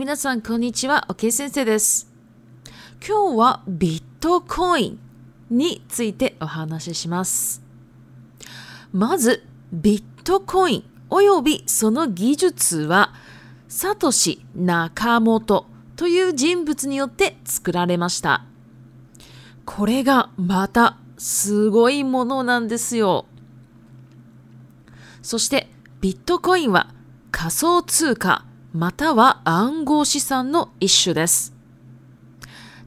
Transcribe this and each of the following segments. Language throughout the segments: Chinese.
皆さん、こんにちは。けい先生です。今日はビットコインについてお話しします。まず、ビットコインおよびその技術は、サトシ・ナカモトという人物によって作られました。これがまたすごいものなんですよ。そしてビットコインは仮想通貨または暗号資産の一種です。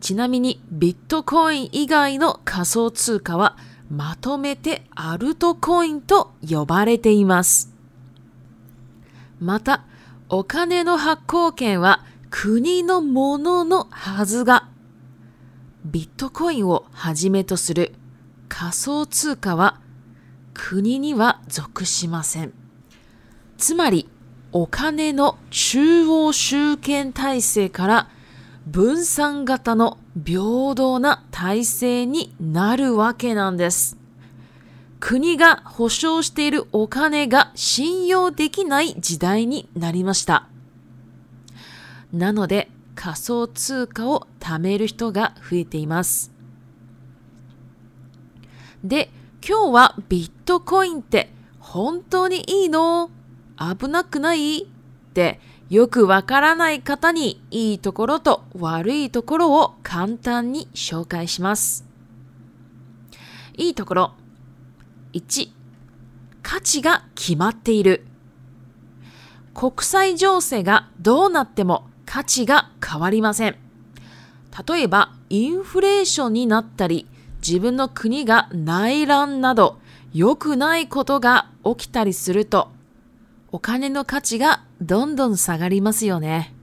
ちなみにビットコイン以外の仮想通貨はまとめてアルトコインと呼ばれています。また、お金の発行権は国のもののはずが、ビットコインをはじめとする仮想通貨は国には属しません。つまり、お金の中央集権体制から分散型の平等な体制になるわけなんです。国が保証しているお金が信用できない時代になりました。なので仮想通貨を貯める人が増えています。で、今日はビットコインって本当にいいの危なくないってよくわからない方にいいところと悪いところを簡単に紹介します。いいところ。1、価値が決まっている。国際情勢がどうなっても価値が変わりません。例えば、インフレーションになったり、自分の国が内乱など、良くないことが起きたりすると、お金の価値がどんどん下がりますよね。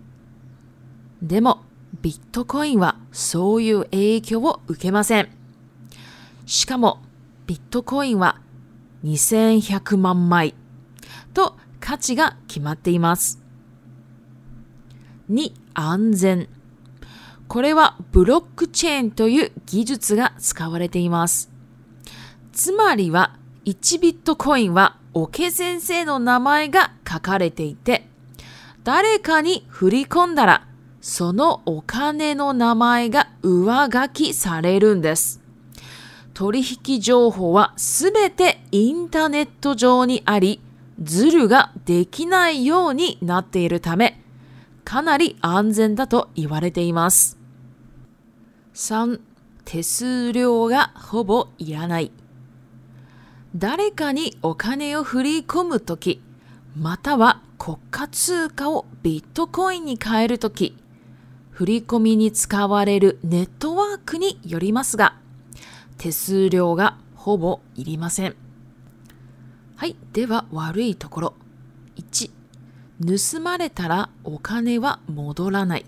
でも、ビットコインはそういう影響を受けません。しかも、ビットコインは2100万枚と価値が決まっています。2、安全。これはブロックチェーンという技術が使われています。つまりは1ビットコインは桶先生の名前が書かれていて、誰かに振り込んだら、そのお金の名前が上書きされるんです。取引情報はすべてインターネット上にあり、ズルができないようになっているため、かなり安全だと言われています。3. 手数料がほぼいらない。誰かにお金を振り込むとき、または国家通貨をビットコインに変えるとき、振り込みに使われるネットワークによりますが、手数料がほぼいりません。はい、では悪いところ。1、盗まれたらお金は戻らない。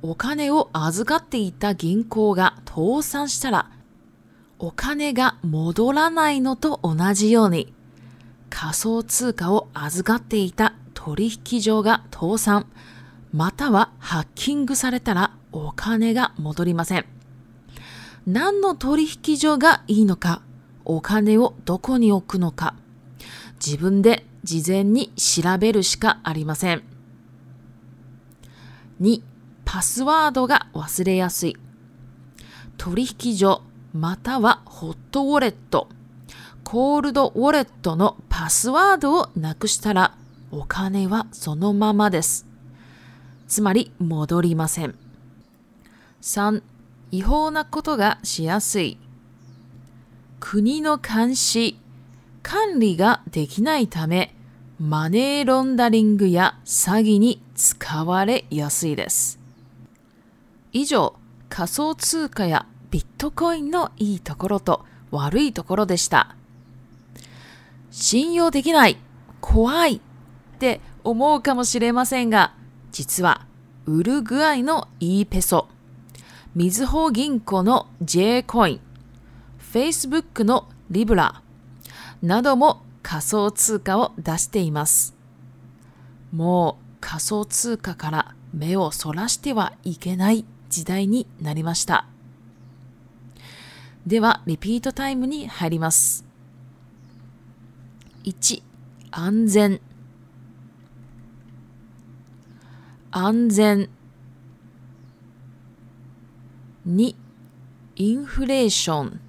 お金を預かっていた銀行が倒産したらお金が戻らないのと同じように、仮想通貨を預かっていた取引所が倒産、またはハッキングされたらお金が戻りません。何の取引所がいいのか、お金をどこに置くのか、自分で事前に調べるしかありません。2、パスワードが忘れやすい。取引所、またはホットウォレット、コールドウォレットのパスワードをなくしたらお金はそのままです。つまり戻りません。3. 違法なことがしやすい。国の監視、管理ができないため、マネーロンダリングや詐欺に使われやすいです。以上、仮想通貨やビットコインのいいところと悪いところでした。信用できない、怖いって思うかもしれませんが、実はウルグアイの e ペソ、みずほ銀行の J コイン、Facebook のリブラなども仮想通貨を出しています。もう仮想通貨から目をそらしてはいけない時代になりました。では、リピートタイムに入ります。1、安全。安全。2、インフレーション。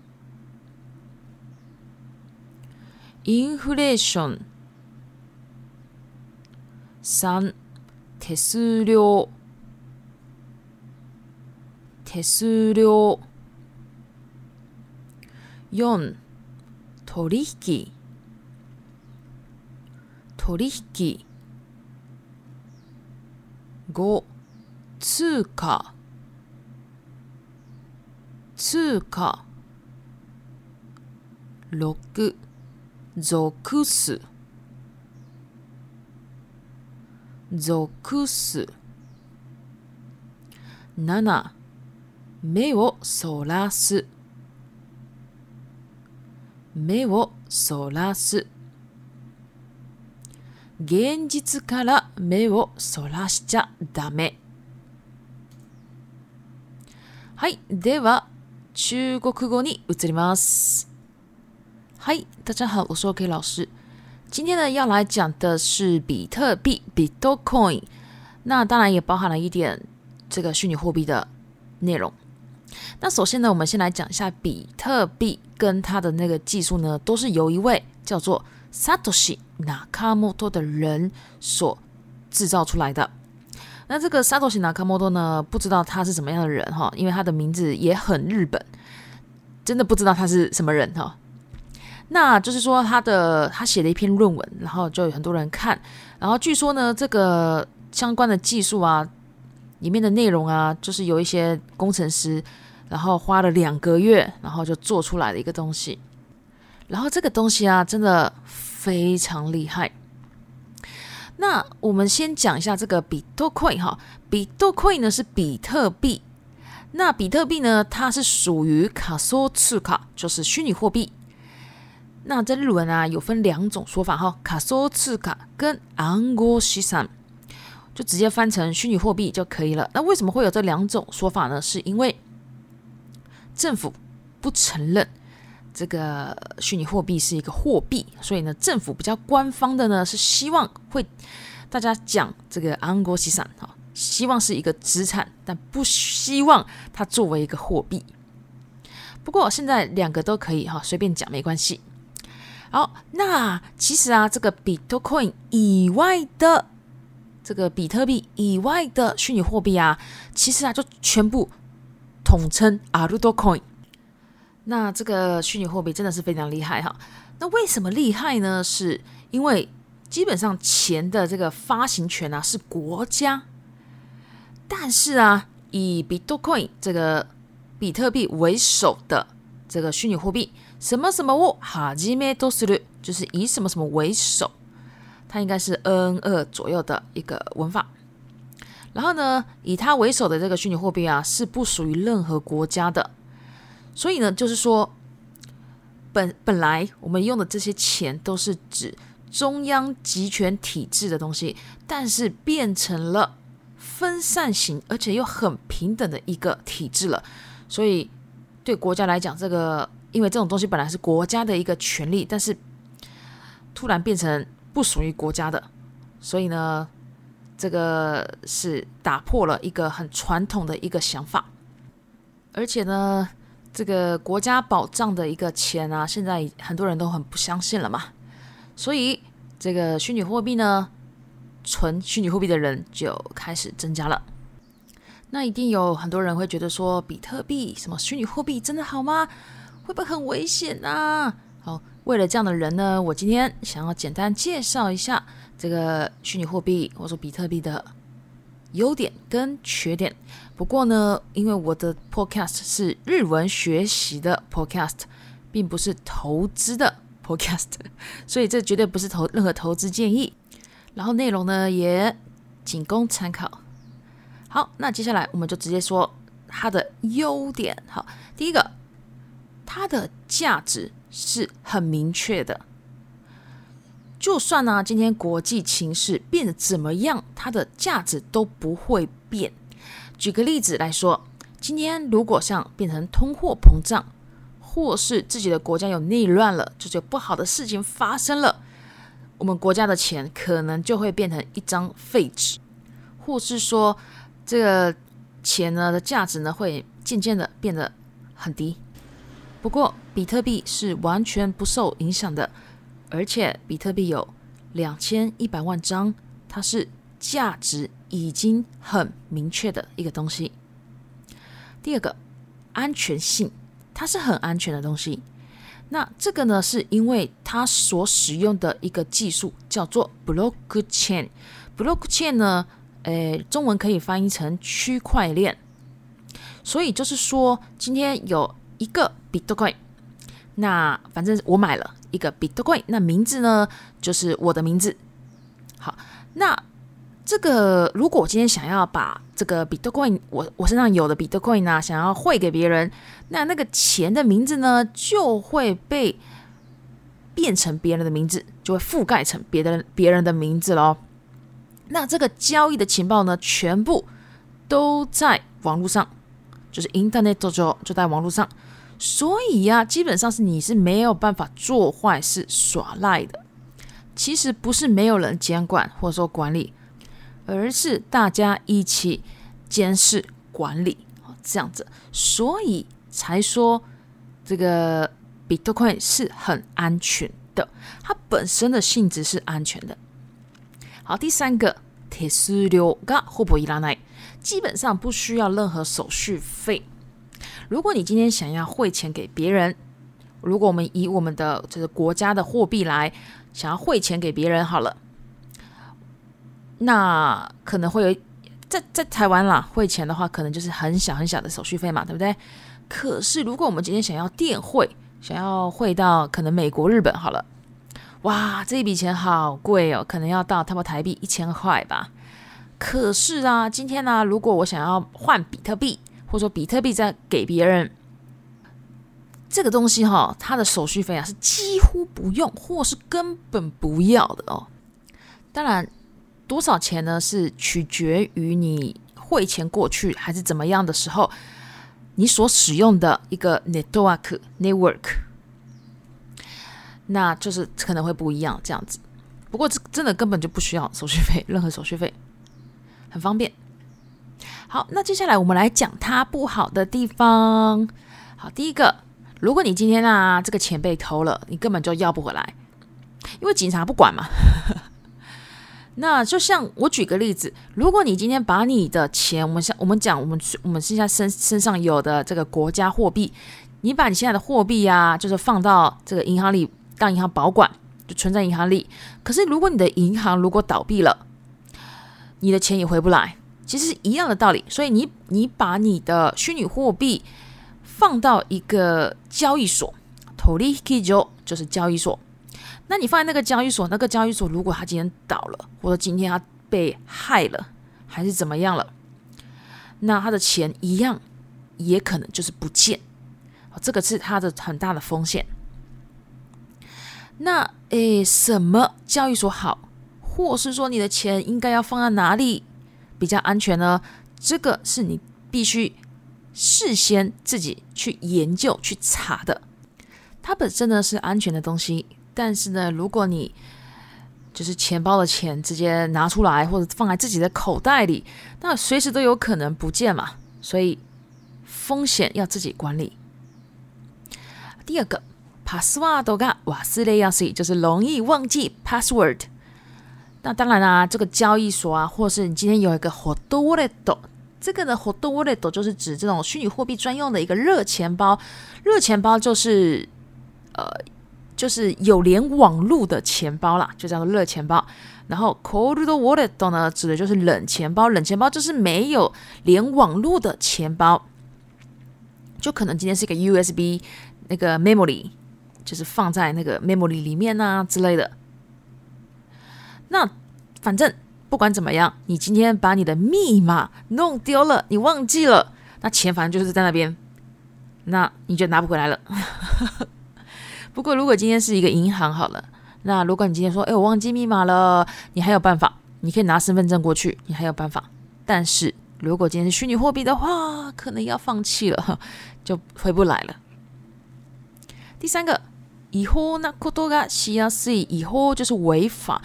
インフレーション。3、手数料。手数料。4取引取引5通貨通貨6属す属す7目をそらす目をそらす。現実から目をそらしちゃダメ。はい。では、中国語に移ります。はい大家好，我是 OK 老师。今天呢，要来讲的是比特币 （Bitcoin），那当然也包含了一点这个虚拟货币的内容。那首先呢，我们先来讲一下比特币跟它的那个技术呢，都是由一位叫做 Satoshi Nakamoto 的人所制造出来的。那这个 Satoshi Nakamoto 呢，不知道他是什么样的人哈，因为他的名字也很日本，真的不知道他是什么人哈。那就是说，他的他写了一篇论文，然后就有很多人看，然后据说呢，这个相关的技术啊，里面的内容啊，就是有一些工程师。然后花了两个月，然后就做出来的一个东西。然后这个东西啊，真的非常厉害。那我们先讲一下这个比特币哈，比特币呢是比特币。那比特币呢，它是属于卡索次卡，就是虚拟货币。那在日文啊，有分两种说法哈，卡索次卡跟安国西散，就直接翻成虚拟货币就可以了。那为什么会有这两种说法呢？是因为政府不承认这个虚拟货币是一个货币，所以呢，政府比较官方的呢是希望会大家讲这个“安国西产”哈，希望是一个资产，但不希望它作为一个货币。不过现在两个都可以哈，随便讲没关系。好，那其实啊，这个比特币以外的这个比特币以外的虚拟货币啊，其实啊，就全部。统称 Arudo Coin，那这个虚拟货币真的是非常厉害哈。那为什么厉害呢？是因为基本上钱的这个发行权呢是国家，但是啊，以 Bitcoin 这个比特币为首的这个虚拟货币，什么什么物哈基梅多斯律，就是以什么什么为首，它应该是 N 二左右的一个文法。然后呢，以他为首的这个虚拟货币啊，是不属于任何国家的。所以呢，就是说，本本来我们用的这些钱都是指中央集权体制的东西，但是变成了分散型，而且又很平等的一个体制了。所以对国家来讲，这个因为这种东西本来是国家的一个权利，但是突然变成不属于国家的，所以呢。这个是打破了一个很传统的一个想法，而且呢，这个国家保障的一个钱啊，现在很多人都很不相信了嘛，所以这个虚拟货币呢，存虚拟货币的人就开始增加了。那一定有很多人会觉得说，比特币什么虚拟货币真的好吗？会不会很危险啊？好，为了这样的人呢，我今天想要简单介绍一下。这个虚拟货币或者说比特币的优点跟缺点。不过呢，因为我的 Podcast 是日文学习的 Podcast，并不是投资的 Podcast，所以这绝对不是投任何投资建议。然后内容呢也仅供参考。好，那接下来我们就直接说它的优点。好，第一个，它的价值是很明确的。就算呢，今天国际情势变得怎么样，它的价值都不会变。举个例子来说，今天如果像变成通货膨胀，或是自己的国家有内乱了，这就不好的事情发生了，我们国家的钱可能就会变成一张废纸，或是说这个钱呢的价值呢会渐渐的变得很低。不过比特币是完全不受影响的。而且比特币有两千一百万张，它是价值已经很明确的一个东西。第二个，安全性，它是很安全的东西。那这个呢，是因为它所使用的一个技术叫做 block chain。block chain 呢，诶，中文可以翻译成区块链。所以就是说，今天有一个比特币。那反正我买了一个比特币，那名字呢就是我的名字。好，那这个如果我今天想要把这个比特币，我我身上有的比特币呢，想要汇给别人，那那个钱的名字呢就会被变成别人的名字，就会覆盖成别的别人的名字喽。那这个交易的情报呢，全部都在网络上，就是 internet 哦，就在网络上。所以呀，基本上是你是没有办法做坏事耍赖的。其实不是没有人监管或者说管理，而是大家一起监视管理，这样子，所以才说这个 Bitcoin 是很安全的。它本身的性质是安全的。好，第三个，铁丝流，嘎会不会拉奈，基本上不需要任何手续费。如果你今天想要汇钱给别人，如果我们以我们的就是国家的货币来想要汇钱给别人，好了，那可能会有在在台湾啦汇钱的话，可能就是很小很小的手续费嘛，对不对？可是如果我们今天想要电汇，想要汇到可能美国、日本，好了，哇，这一笔钱好贵哦，可能要到他们台币一千块吧。可是啊，今天呢，如果我想要换比特币。或者说比特币在给别人这个东西哈，它的手续费啊是几乎不用，或是根本不要的哦。当然，多少钱呢？是取决于你汇钱过去还是怎么样的时候，你所使用的一个 network network，那就是可能会不一样这样子。不过这真的根本就不需要手续费，任何手续费，很方便。好，那接下来我们来讲它不好的地方。好，第一个，如果你今天啊，这个钱被偷了，你根本就要不回来，因为警察不管嘛。那就像我举个例子，如果你今天把你的钱，我们像我们讲我们我们现在身身上有的这个国家货币，你把你现在的货币啊，就是放到这个银行里，让银行保管，就存在银行里。可是如果你的银行如果倒闭了，你的钱也回不来。其实一样的道理，所以你你把你的虚拟货币放到一个交易所，Tokio r 就是交易所。那你放在那个交易所，那个交易所如果它今天倒了，或者今天它被害了，还是怎么样了，那他的钱一样也可能就是不见。这个是它的很大的风险。那诶，什么交易所好，或是说你的钱应该要放在哪里？比较安全呢，这个是你必须事先自己去研究、去查的。它本身呢是安全的东西，但是呢，如果你就是钱包的钱直接拿出来，或者放在自己的口袋里，那随时都有可能不见嘛。所以风险要自己管理。第二个，password gawas 就是容易忘记 password。那当然啦，这个交易所啊，或是你今天有一个 hot wallet，这个的 hot wallet 就是指这种虚拟货币专用的一个热钱包。热钱包就是呃，就是有连网络的钱包啦，就叫做热钱包。然后 cold wallet 呢，指的就是冷钱包。冷钱包就是没有连网络的钱包，就可能今天是一个 USB 那个 memory，就是放在那个 memory 里面啊之类的。那反正不管怎么样，你今天把你的密码弄丢了，你忘记了，那钱反正就是在那边，那你就拿不回来了。不过如果今天是一个银行好了，那如果你今天说“哎，我忘记密码了”，你还有办法，你可以拿身份证过去，你还有办法。但是如果今天是虚拟货币的话，可能要放弃了，就回不来了。第三个，以后那库多嘎西亚斯，以后就是违法。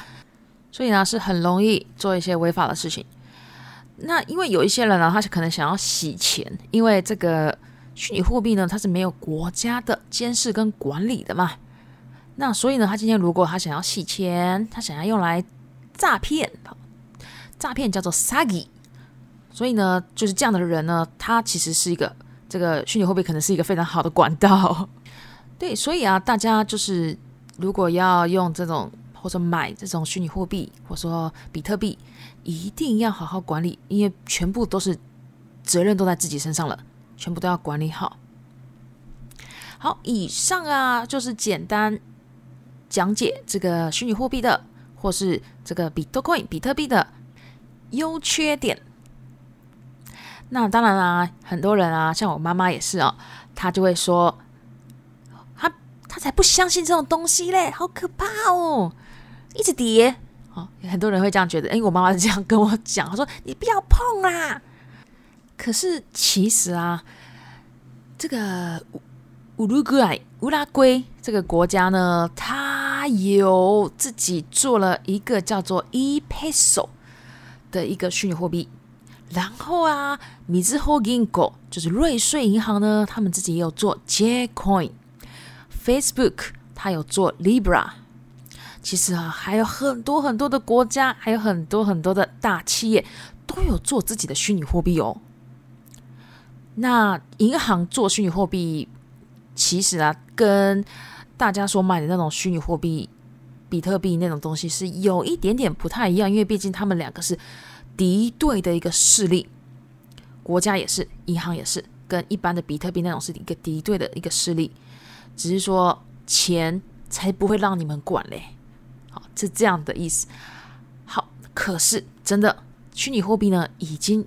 所以呢，是很容易做一些违法的事情。那因为有一些人呢，他是可能想要洗钱，因为这个虚拟货币呢，它是没有国家的监视跟管理的嘛。那所以呢，他今天如果他想要洗钱，他想要用来诈骗，诈骗叫做 s a g i 所以呢，就是这样的人呢，他其实是一个这个虚拟货币可能是一个非常好的管道。对，所以啊，大家就是如果要用这种。或者买这种虚拟货币，或者说比特币，一定要好好管理，因为全部都是责任都在自己身上了，全部都要管理好。好，以上啊就是简单讲解这个虚拟货币的，或是这个比特币、比特币的优缺点。那当然啦，很多人啊，像我妈妈也是哦，她就会说，她她才不相信这种东西嘞，好可怕哦！一直叠，好，很多人会这样觉得。哎，我妈妈这样跟我讲，她说：“你不要碰啦。”可是其实啊，这个乌乌拉圭，乌拉圭这个国家呢，它有自己做了一个叫做 e p s o 的一个虚拟货币。然后啊，米兹霍金狗就是瑞穗银行呢，他们自己也有做 J Coin，Facebook 它有做 Libra。其实啊，还有很多很多的国家，还有很多很多的大企业都有做自己的虚拟货币哦。那银行做虚拟货币，其实啊，跟大家所买的那种虚拟货币，比特币那种东西是有一点点不太一样，因为毕竟他们两个是敌对的一个势力，国家也是，银行也是，跟一般的比特币那种是一个敌对的一个势力，只是说钱才不会让你们管嘞。好，是这样的意思。好，可是真的，虚拟货币呢，已经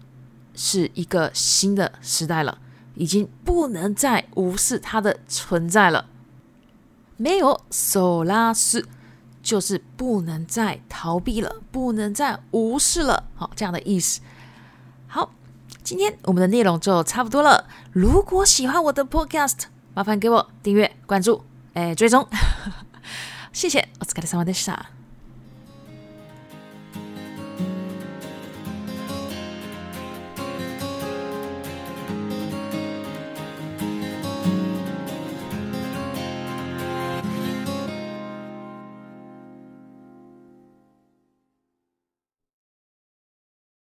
是一个新的时代了，已经不能再无视它的存在了。没有手拉斯，就是不能再逃避了，不能再无视了。好，这样的意思。好，今天我们的内容就差不多了。如果喜欢我的 podcast，麻烦给我订阅、关注、哎，追踪。谢谢、お疲れ様でした。